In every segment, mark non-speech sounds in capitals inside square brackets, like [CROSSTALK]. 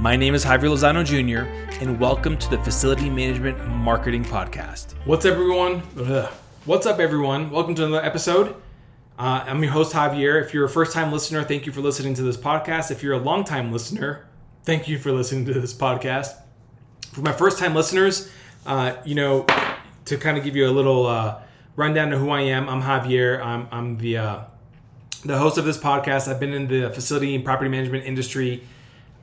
My name is Javier Lozano Jr., and welcome to the Facility Management Marketing Podcast. What's everyone? Ugh. What's up, everyone? Welcome to another episode. Uh, I'm your host, Javier. If you're a first time listener, thank you for listening to this podcast. If you're a long time listener, thank you for listening to this podcast. For my first time listeners, uh, you know, to kind of give you a little uh, rundown of who I am, I'm Javier. I'm, I'm the uh, the host of this podcast. I've been in the facility and property management industry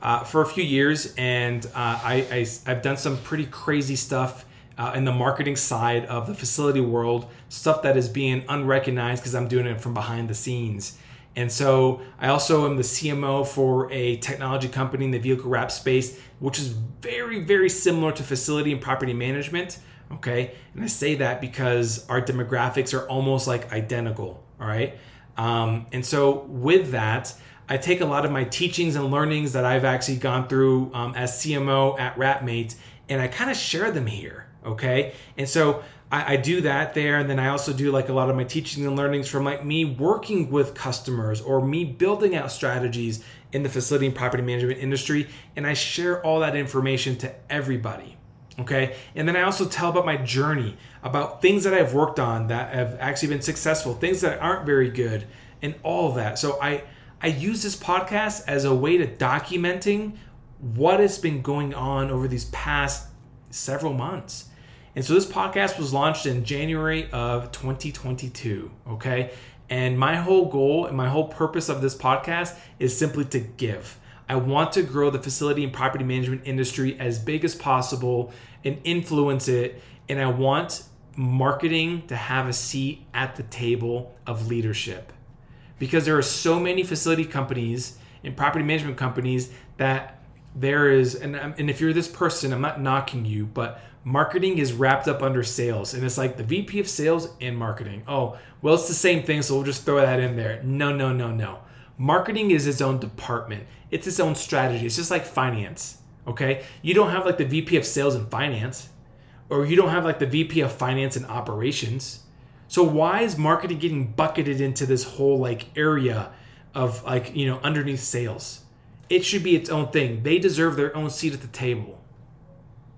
uh, for a few years, and uh, I, I have done some pretty crazy stuff uh, in the marketing side of the facility world, stuff that is being unrecognized because I'm doing it from behind the scenes. And so I also am the CMO for a technology company in the vehicle wrap space, which is very, very similar to facility and property management. Okay. And I say that because our demographics are almost like identical. All right. Um, and so with that, I take a lot of my teachings and learnings that I've actually gone through um, as CMO at Wrapmate and I kind of share them here. Okay. And so I, I, do that there. And then I also do like a lot of my teachings and learnings from like me working with customers or me building out strategies in the facility and property management industry. And I share all that information to everybody. Okay. And then I also tell about my journey, about things that I've worked on that have actually been successful, things that aren't very good, and all that. So I, I use this podcast as a way to documenting what has been going on over these past several months. And so this podcast was launched in January of 2022, okay? And my whole goal and my whole purpose of this podcast is simply to give. I want to grow the facility and property management industry as big as possible and influence it. And I want marketing to have a seat at the table of leadership. Because there are so many facility companies and property management companies that there is, and, um, and if you're this person, I'm not knocking you, but marketing is wrapped up under sales and it's like the VP of sales and marketing. Oh, well, it's the same thing, so we'll just throw that in there. No, no, no, no. Marketing is its own department, it's its own strategy. It's just like finance, okay? You don't have like the VP of sales and finance, or you don't have like the VP of finance and operations. So why is marketing getting bucketed into this whole like area of like, you know, underneath sales? It should be its own thing. They deserve their own seat at the table.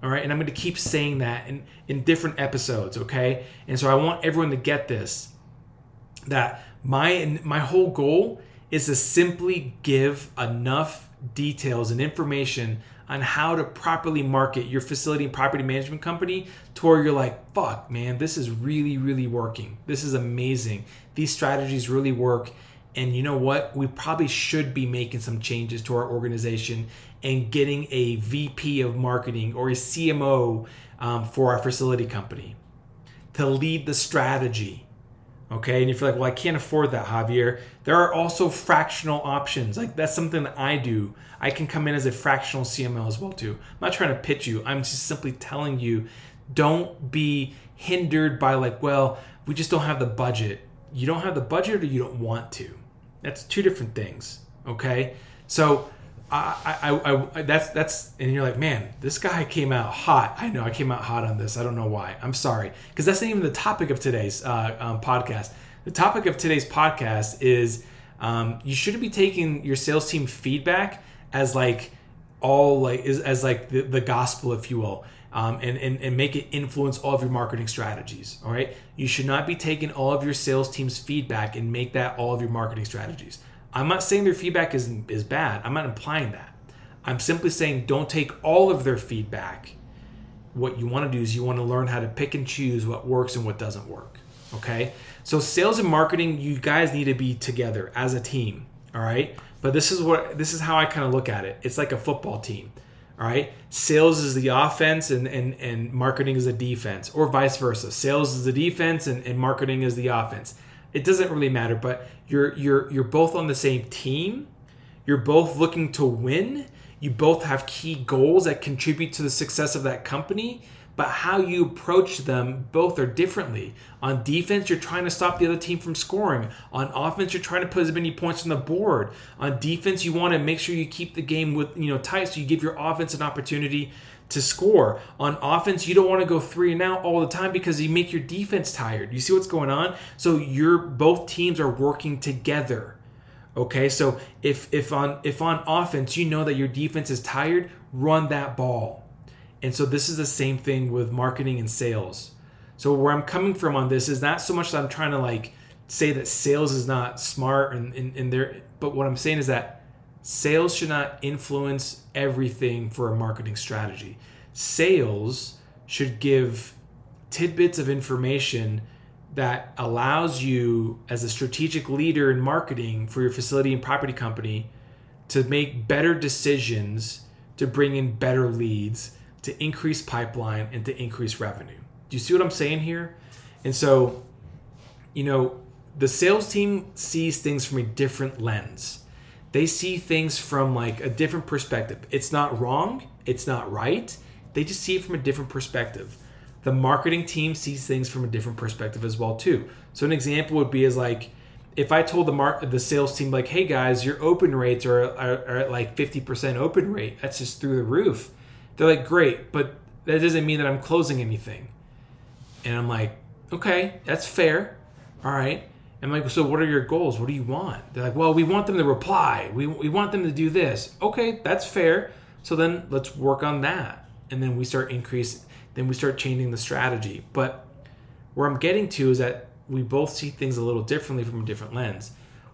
All right. And I'm going to keep saying that in, in different episodes. Okay. And so I want everyone to get this that my, my whole goal is to simply give enough details and information on how to properly market your facility and property management company to where you're like, fuck, man, this is really, really working. This is amazing. These strategies really work. And you know what? We probably should be making some changes to our organization and getting a VP of marketing or a CMO um, for our facility company to lead the strategy. Okay, and if you're like, well, I can't afford that, Javier, there are also fractional options. Like that's something that I do. I can come in as a fractional CMO as well too. I'm not trying to pitch you. I'm just simply telling you, don't be hindered by like, well, we just don't have the budget. You don't have the budget or you don't want to. That's two different things. Okay, so I, I, I, that's that's and you're like, man, this guy came out hot. I know I came out hot on this. I don't know why. I'm sorry because that's not even the topic of today's uh, um, podcast. The topic of today's podcast is um, you shouldn't be taking your sales team feedback as like all like as like the, the gospel, if you will. Um, and, and, and make it influence all of your marketing strategies. All right. You should not be taking all of your sales team's feedback and make that all of your marketing strategies. I'm not saying their feedback is, is bad. I'm not implying that. I'm simply saying don't take all of their feedback. What you want to do is you want to learn how to pick and choose what works and what doesn't work. Okay? So sales and marketing, you guys need to be together as a team. All right? But this is what this is how I kind of look at it. It's like a football team. All right. Sales is the offense and, and, and marketing is the defense, or vice versa. Sales is the defense and, and marketing is the offense it doesn't really matter, but you're you're you're both on the same team. You're both looking to win. You both have key goals that contribute to the success of that company, but how you approach them both are differently. On defense, you're trying to stop the other team from scoring. On offense, you're trying to put as many points on the board. On defense, you want to make sure you keep the game with you know tight, so you give your offense an opportunity to score. On offense, you don't want to go three and out all the time because you make your defense tired. You see what's going on? So you're both teams are working together. Okay, so if if on if on offense you know that your defense is tired, run that ball. And so this is the same thing with marketing and sales. So where I'm coming from on this is not so much that I'm trying to like say that sales is not smart and in, in there, but what I'm saying is that sales should not influence everything for a marketing strategy. Sales should give tidbits of information that allows you as a strategic leader in marketing for your facility and property company to make better decisions to bring in better leads to increase pipeline and to increase revenue. Do you see what i'm saying here? And so you know the sales team sees things from a different lens they see things from like a different perspective it's not wrong it's not right they just see it from a different perspective the marketing team sees things from a different perspective as well too. So an example would be is like if I told the mar- the sales team like, "Hey guys, your open rates are, are, are at like 50% open rate. That's just through the roof." They're like, "Great, but that doesn't mean that I'm closing anything." And I'm like, "Okay, that's fair. All right." I'm like, "So what are your goals? What do you want?" They're like, "Well, we want them to reply. We we want them to do this." Okay, that's fair. So then let's work on that. And then we start increase then we start changing the strategy. But where I'm getting to is that we both see things a little differently from a different lens.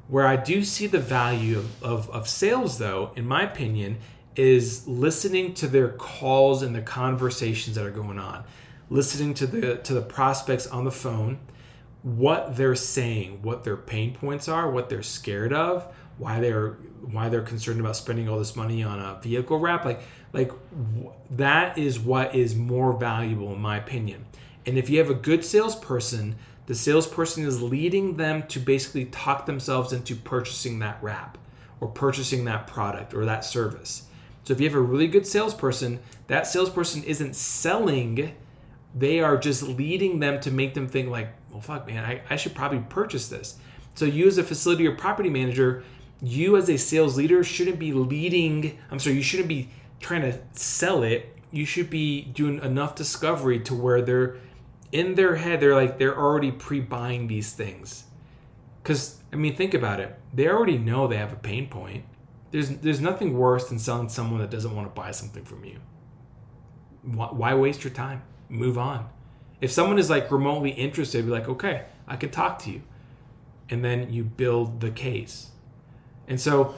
Where I do see the value of, of, of sales, though, in my opinion, is listening to their calls and the conversations that are going on, listening to the to the prospects on the phone, what they're saying, what their pain points are, what they're scared of, why they're why they're concerned about spending all this money on a vehicle wrap. Like like that is what is more valuable in my opinion. And if you have a good salesperson, the salesperson is leading them to basically talk themselves into purchasing that wrap or purchasing that product or that service. So if you have a really good salesperson, that salesperson isn't selling, they are just leading them to make them think like, well fuck man, I, I should probably purchase this. So you as a facility or property manager, you as a sales leader shouldn't be leading, I'm sorry, you shouldn't be trying to sell it, you should be doing enough discovery to where they're in their head, they're like they're already pre-buying these things. Cause I mean, think about it. They already know they have a pain point. There's there's nothing worse than selling someone that doesn't want to buy something from you. Why, why waste your time? Move on. If someone is like remotely interested, be like, okay, I can talk to you, and then you build the case. And so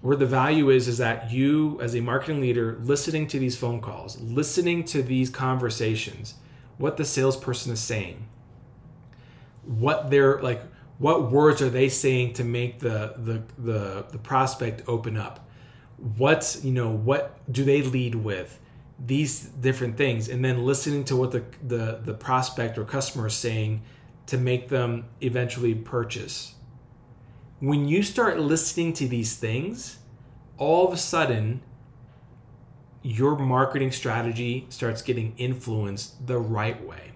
where the value is is that you as a marketing leader listening to these phone calls listening to these conversations what the salesperson is saying what they're like what words are they saying to make the the the, the prospect open up? What's you know what do they lead with these different things and then listening to what the the, the prospect or customer is saying to make them eventually purchase when you start listening to these things, all of a sudden, your marketing strategy starts getting influenced the right way.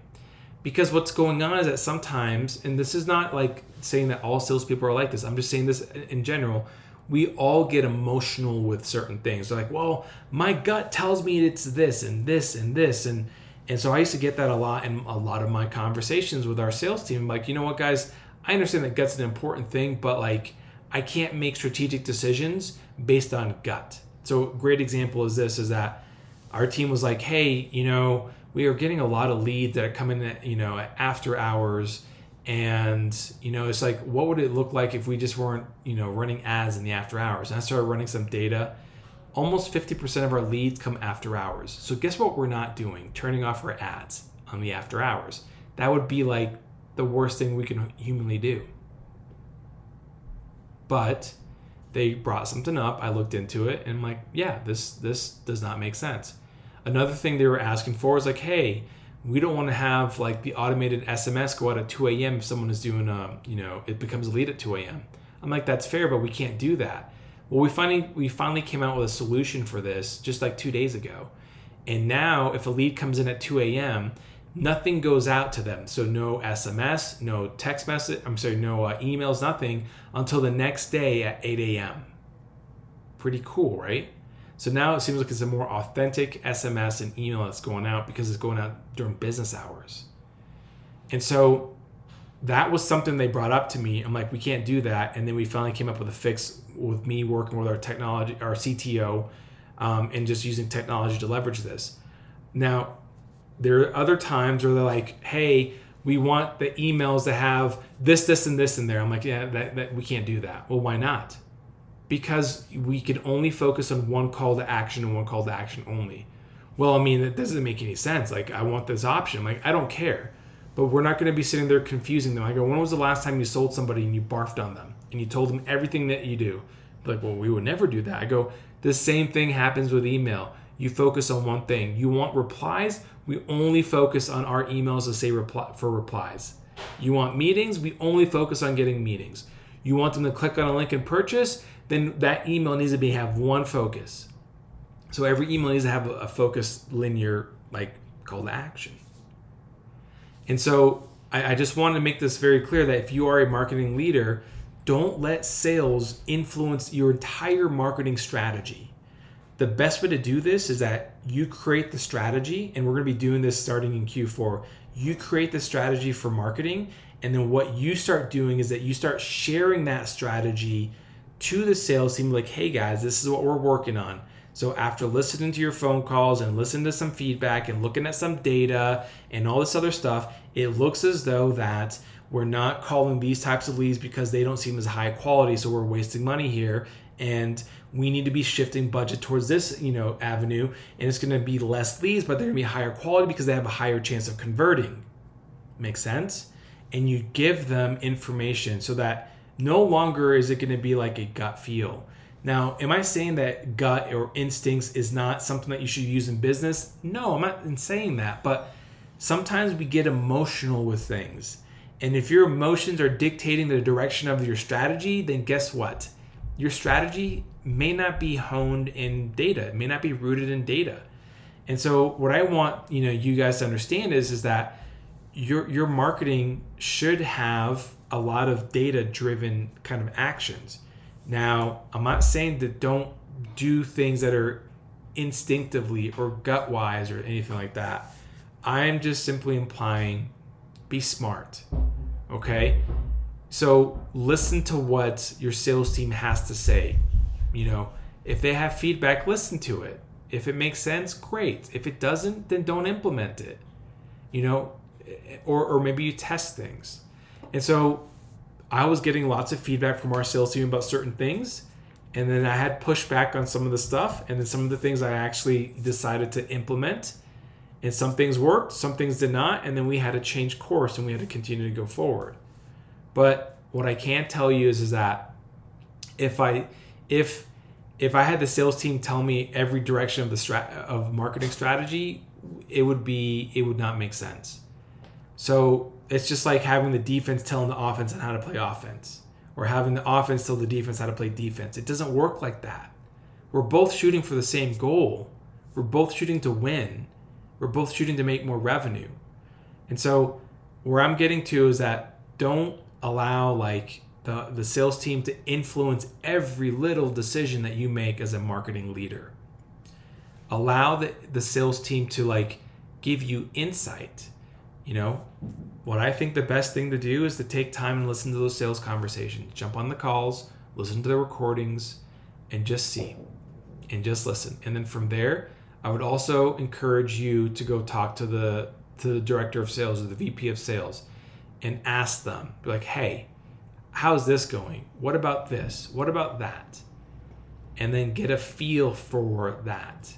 Because what's going on is that sometimes, and this is not like saying that all salespeople are like this, I'm just saying this in general, we all get emotional with certain things. Like, well, my gut tells me it's this and this and this. And and so I used to get that a lot in a lot of my conversations with our sales team. Like, you know what, guys, I understand that gut's an important thing, but like I can't make strategic decisions based on gut. So great example is this is that our team was like, hey, you know, we are getting a lot of leads that are coming at, you know, after hours. And, you know, it's like, what would it look like if we just weren't, you know, running ads in the after hours? And I started running some data. Almost 50% of our leads come after hours. So guess what we're not doing? Turning off our ads on the after hours. That would be like the worst thing we can humanly do. But they brought something up. I looked into it and I'm like, yeah, this this does not make sense. Another thing they were asking for was like, hey, we don't want to have like the automated SMS go out at 2 a.m. if someone is doing a, um, you know, it becomes a lead at 2 a.m. I'm like, that's fair, but we can't do that. Well, we finally we finally came out with a solution for this just like two days ago, And now, if a lead comes in at 2 a.m., nothing goes out to them. So, no SMS, no text message, I'm sorry, no uh, emails, nothing until the next day at 8 a.m. Pretty cool, right? So now it seems like it's a more authentic SMS and email that's going out because it's going out during business hours. And so that was something they brought up to me. I'm like, we can't do that. And then we finally came up with a fix with me working with our technology, our CTO, um, and just using technology to leverage this. Now, there are other times where they're like, hey, we want the emails to have this, this, and this in there. I'm like, yeah, that, that we can't do that. Well, why not? Because we can only focus on one call to action and one call to action only. Well, I mean, that doesn't make any sense. Like, I want this option. Like, I don't care. But we're not going to be sitting there confusing them. I go, when was the last time you sold somebody and you barfed on them and you told them everything that you do? Like, well, we would never do that. I go, the same thing happens with email. You focus on one thing. You want replies? We only focus on our emails to say reply for replies. You want meetings? We only focus on getting meetings. You want them to click on a link and purchase? Then that email needs to be have one focus. So every email needs to have a focused linear like call to action. And so I, I just wanted to make this very clear that if you are a marketing leader, don't let sales influence your entire marketing strategy. The best way to do this is that you create the strategy, and we're going to be doing this starting in Q4. You create the strategy for marketing, and then what you start doing is that you start sharing that strategy to the sales team like, hey guys, this is what we're working on. So after listening to your phone calls and listening to some feedback and looking at some data and all this other stuff, it looks as though that we're not calling these types of leads because they don't seem as high quality, so we're wasting money here and we need to be shifting budget towards this, you know, avenue and it's going to be less leads but they're going to be higher quality because they have a higher chance of converting. Make sense? And you give them information so that no longer is it going to be like a gut feel now, am I saying that gut or instincts is not something that you should use in business? No, I'm not saying that. But sometimes we get emotional with things. And if your emotions are dictating the direction of your strategy, then guess what? Your strategy may not be honed in data. It may not be rooted in data. And so what I want, you know, you guys to understand is is that your your marketing should have a lot of data driven kind of actions now, I'm not saying that don't do things that are instinctively or gut wise or anything like that. I'm just simply implying be smart. Okay? So listen to what your sales team has to say. You know, if they have feedback, listen to it. If it makes sense, great. If it doesn't, then don't implement it. You know, or or maybe you test things. And so I was getting lots of feedback from our sales team about certain things. And then I had pushback on some of the stuff. And then some of the things I actually decided to implement. And some things worked, some things did not. And then we had to change course and we had to continue to go forward. But what I can tell you is, is that if I, if, if I had the sales team tell me every direction of the strat of marketing strategy, it would be it would not make sense. So it's just like having the defense telling the offense on how to play offense, or having the offense tell the defense how to play defense. It doesn't work like that. We're both shooting for the same goal. We're both shooting to win. We're both shooting to make more revenue. And so, where I'm getting to is that don't allow like the, the sales team to influence every little decision that you make as a marketing leader. Allow the, the sales team to like give you insight. You know, what I think the best thing to do is to take time and listen to those sales conversations. Jump on the calls, listen to the recordings, and just see and just listen. And then from there, I would also encourage you to go talk to the to the director of sales or the VP of sales and ask them, be like, hey, how's this going? What about this? What about that? And then get a feel for that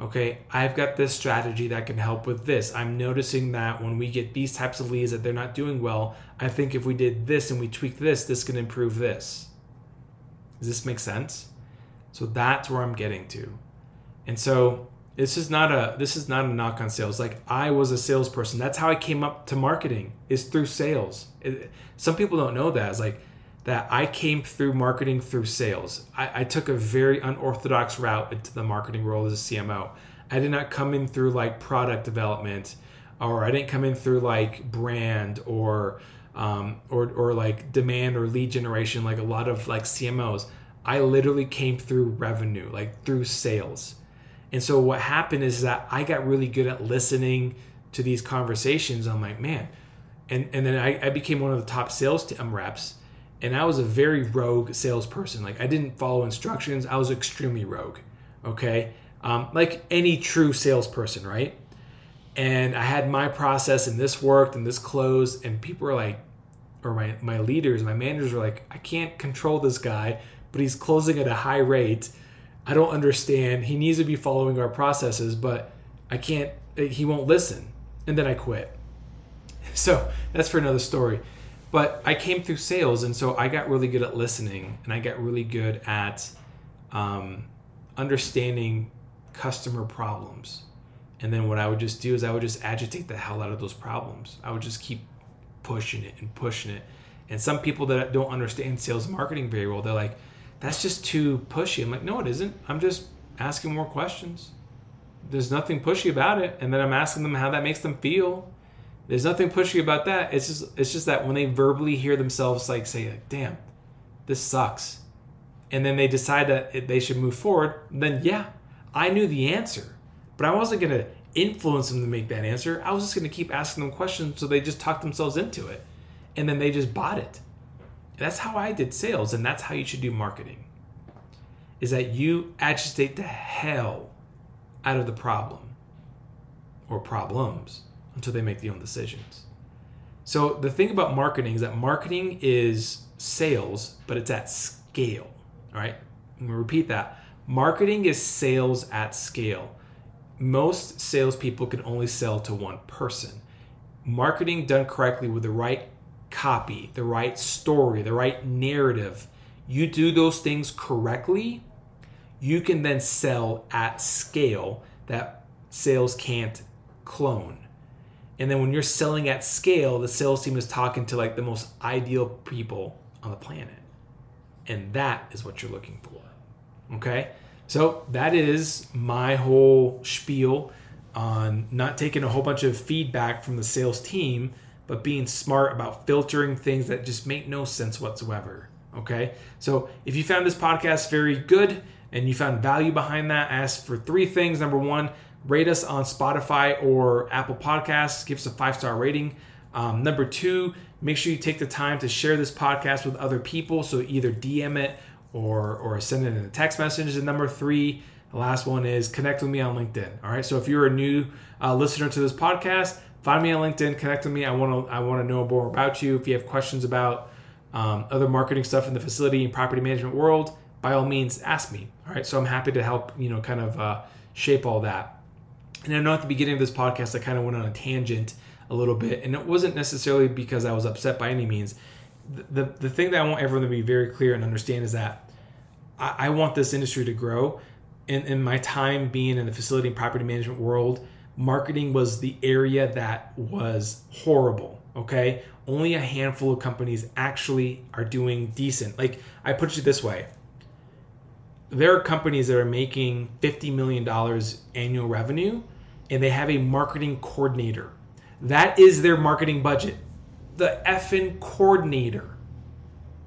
okay i've got this strategy that can help with this. I'm noticing that when we get these types of leads that they're not doing well i think if we did this and we tweak this this can improve this. Does this make sense? So that's where i'm getting to. And so this is not a this is not a knock on sales. Like i was a salesperson. That's how i came up to marketing is through sales. It, some people don't know that. It's like that I came through marketing through sales. I, I, took a very unorthodox route into the marketing role as a CMO. I did not come in through like product development, or I didn't come in through like brand or um, or or like demand or lead generation like a lot of like CMOs. I literally came through revenue, like through sales. And so what happened is that I got really good at listening to these conversations. I'm like, man, and and then I, I became one of the top sales team reps, and I was a very rogue salesperson. Like I didn't follow instructions. I was extremely rogue. Okay, um, like any true salesperson, right? And I had my process, and this worked, and this closed, and people were like, or my my leaders, my managers were like, I can't control this guy, but he's closing at a high rate. I don't understand. He needs to be following our processes, but I can't. He won't listen, and then I quit. [LAUGHS] So that's for another story. But I came through sales, and so I got really good at listening, and I got really good at um, understanding customer problems. And then what I would just do is I would just agitate the hell out of those problems. I would just keep pushing it and pushing it. And some people that don't understand sales marketing very well, they're like, that's just too pushy. I'm like, no, it isn't. I'm just asking more questions. There's nothing pushy about it. And then I'm asking them how that makes them feel. There's nothing pushy about that. It's just it's just that when they verbally hear themselves like say, like, damn, this sucks. And then they decide that they should move forward, then yeah, I knew the answer. But I wasn't gonna influence them to make that answer. I was just gonna keep asking them questions so they just talk themselves into it. And then they just bought it. That's how I did sales, and that's how you should do marketing. Is that you agitate the hell out of the problem or problems until they make their own decisions. So the thing about marketing is that marketing is sales, but it's at scale. All right, I'm gonna repeat that. Marketing is sales at scale. Most salespeople can only sell to one person. Marketing done correctly with the right copy, the right story, the right narrative, you do those things correctly, you can then sell at scale that sales can't clone. And then when you're selling at scale, the sales team is talking to like the most ideal people on the planet. And that is what you're looking for. Okay? So that is my whole spiel on not taking a whole bunch of feedback from the sales team but being smart about filtering things that just make no sense whatsoever. Okay? So if you found this podcast very good and you found value behind that, ask for three things. Number one, rate us on Spotify or Apple Podcasts, give us a five star rating. Um, number two, make sure you take the time to share this podcast with other people. So either DM it or, or send it in a text message. And number three, the last one is connect with me on LinkedIn. All right. So if you're a new uh, listener to this podcast, find me on LinkedIn, connect with me. I want to I want to know more about you. If you have questions about um, other marketing stuff in the facility and property management world, by all means, ask me. All right, so I'm happy to help. You know, kind of uh, shape all that. And I know at the beginning of this podcast, I kind of went on a tangent a little bit, and it wasn't necessarily because I was upset by any means. The, the, the thing that I want everyone to be very clear and understand is that I, I want this industry to grow. And in my time being in the facility and property management world, marketing was the area that was horrible. Okay. Only a handful of companies actually are doing decent. Like, I put it this way there are companies that are making $50 million annual revenue and they have a marketing coordinator. That is their marketing budget. The effing coordinator.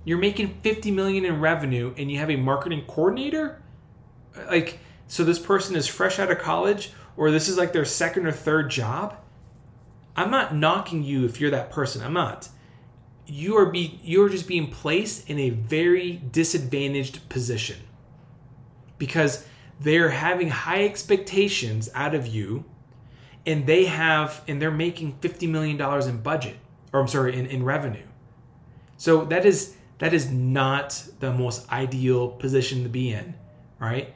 You're making 50 million in revenue and you have a marketing coordinator? Like so this person is fresh out of college or this is like their second or third job, I'm not knocking you if you're that person. I'm not. You are be you're just being placed in a very disadvantaged position because they're having high expectations out of you and they have and they're making 50 million dollars in budget or I'm sorry in, in revenue. So that is that is not the most ideal position to be in, right?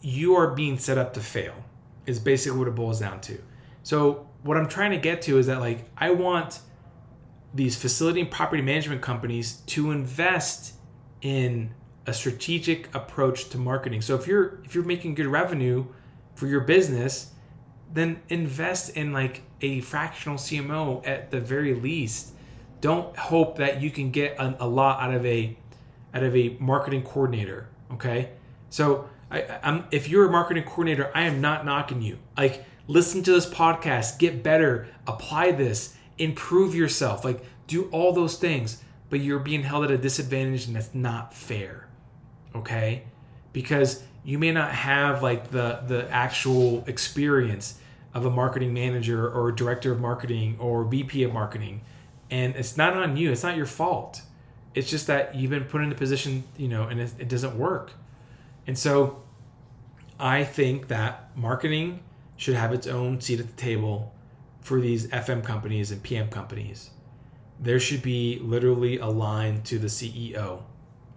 You are being set up to fail is basically what it boils down to. So what I'm trying to get to is that like I want these facility and property management companies to invest in a strategic approach to marketing. So if you're if you're making good revenue for your business, then invest in like a fractional CMO at the very least. Don't hope that you can get a, a lot out of a out of a marketing coordinator. Okay, so I, I'm if you're a marketing coordinator, I am not knocking you. Like listen to this podcast, get better, apply this, improve yourself, like do all those things, but you're being held at a disadvantage and that's not fair. Okay? Because you may not have like the the actual experience of a marketing manager or a director of marketing or VP of marketing. And it's not on you, it's not your fault. It's just that you've been put in a position, you know, and it, it doesn't work. And so I think that marketing should have its own seat at the table for these FM companies and PM companies. There should be literally a line to the CEO,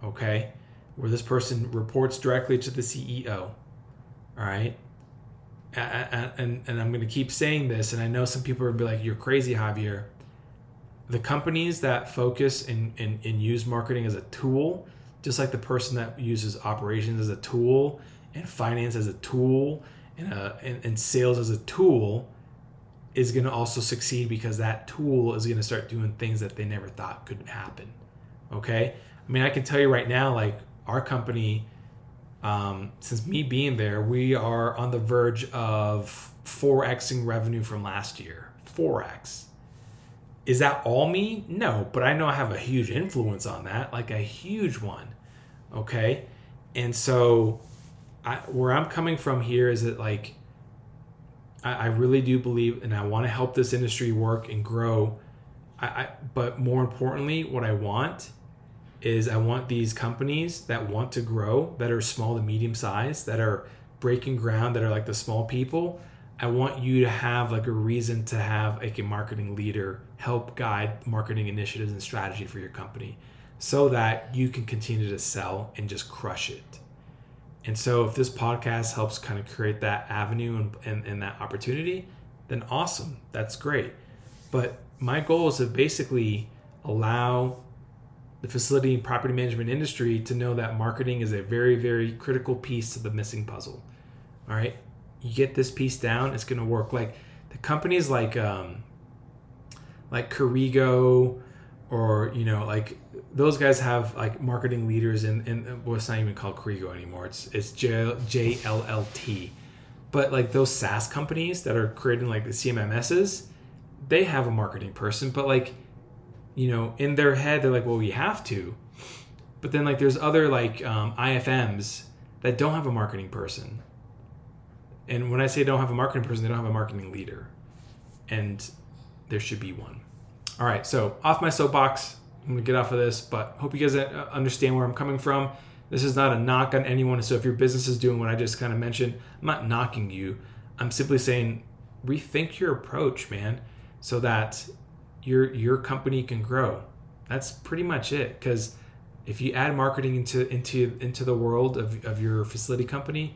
okay? Where this person reports directly to the CEO, all right? And, and, I'm going to keep saying this, and I know some people to be like, you're crazy, Javier. The companies that focus and, and, and use marketing as a tool, just like the person that uses operations as a tool and finance as a tool and, uh, and, and sales as a tool, is going to also succeed because that tool is going to start doing things that they never thought could happen. Okay. I mean, I can tell you right now, like our company, um, since me being there, we are on the verge of 4xing revenue from last year. 4x. Is that all me? No, but I know I have a huge influence on that, like a huge one. Okay. And so, I, where I'm coming from here is that, like, I, I really do believe, and I want to help this industry work and grow. I, I, but more importantly, what I want is I want these companies that want to grow, that are small to medium size, that are breaking ground, that are like the small people. I want you to have like a reason to have like a marketing leader help guide marketing initiatives and strategy for your company so that you can continue to sell and just crush it. And so, if this podcast helps kind of create that avenue and, and, and, that opportunity, then awesome. That's great. But my goal is to basically allow the facility and property management industry to know that marketing is a very, very critical piece to the missing puzzle. All right. You get this piece down, it's going to work. Like the companies like, um, like Corrigo or, you know, like those guys have like marketing leaders in, in well, it's not even called Corrigo anymore. It's it's J J L L T. But like those SaaS companies that are creating like the CMMSs, they have a marketing person, but like, you know, in their head they're like, well, we have to. But then like there's other like um, IFMs that don't have a marketing person. And when I say don't have a marketing person, they don't have a marketing leader. And there should be one. All right, so off my soapbox. I'm gonna get off of this, but hope you guys uh, understand where I'm coming from. This is not a knock on anyone. So if your business is doing what I just kind of mentioned, I'm not knocking you. I'm simply saying rethink your approach, man, so that your your company can grow. That's pretty much it. Because if you add marketing into into into the world of, of your facility company,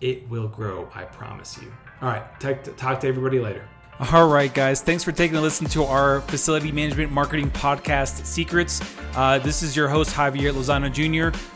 it will grow. I promise you. All right, talk to, talk to everybody later. All right, guys. Thanks for taking a listen to our facility management marketing podcast, Secrets. Uh, this is your host, Javier Lozano Jr.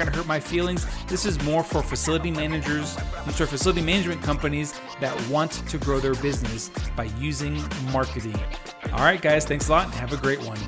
going to hurt my feelings. This is more for facility managers, I'm sorry, facility management companies that want to grow their business by using marketing. All right, guys, thanks a lot and have a great one.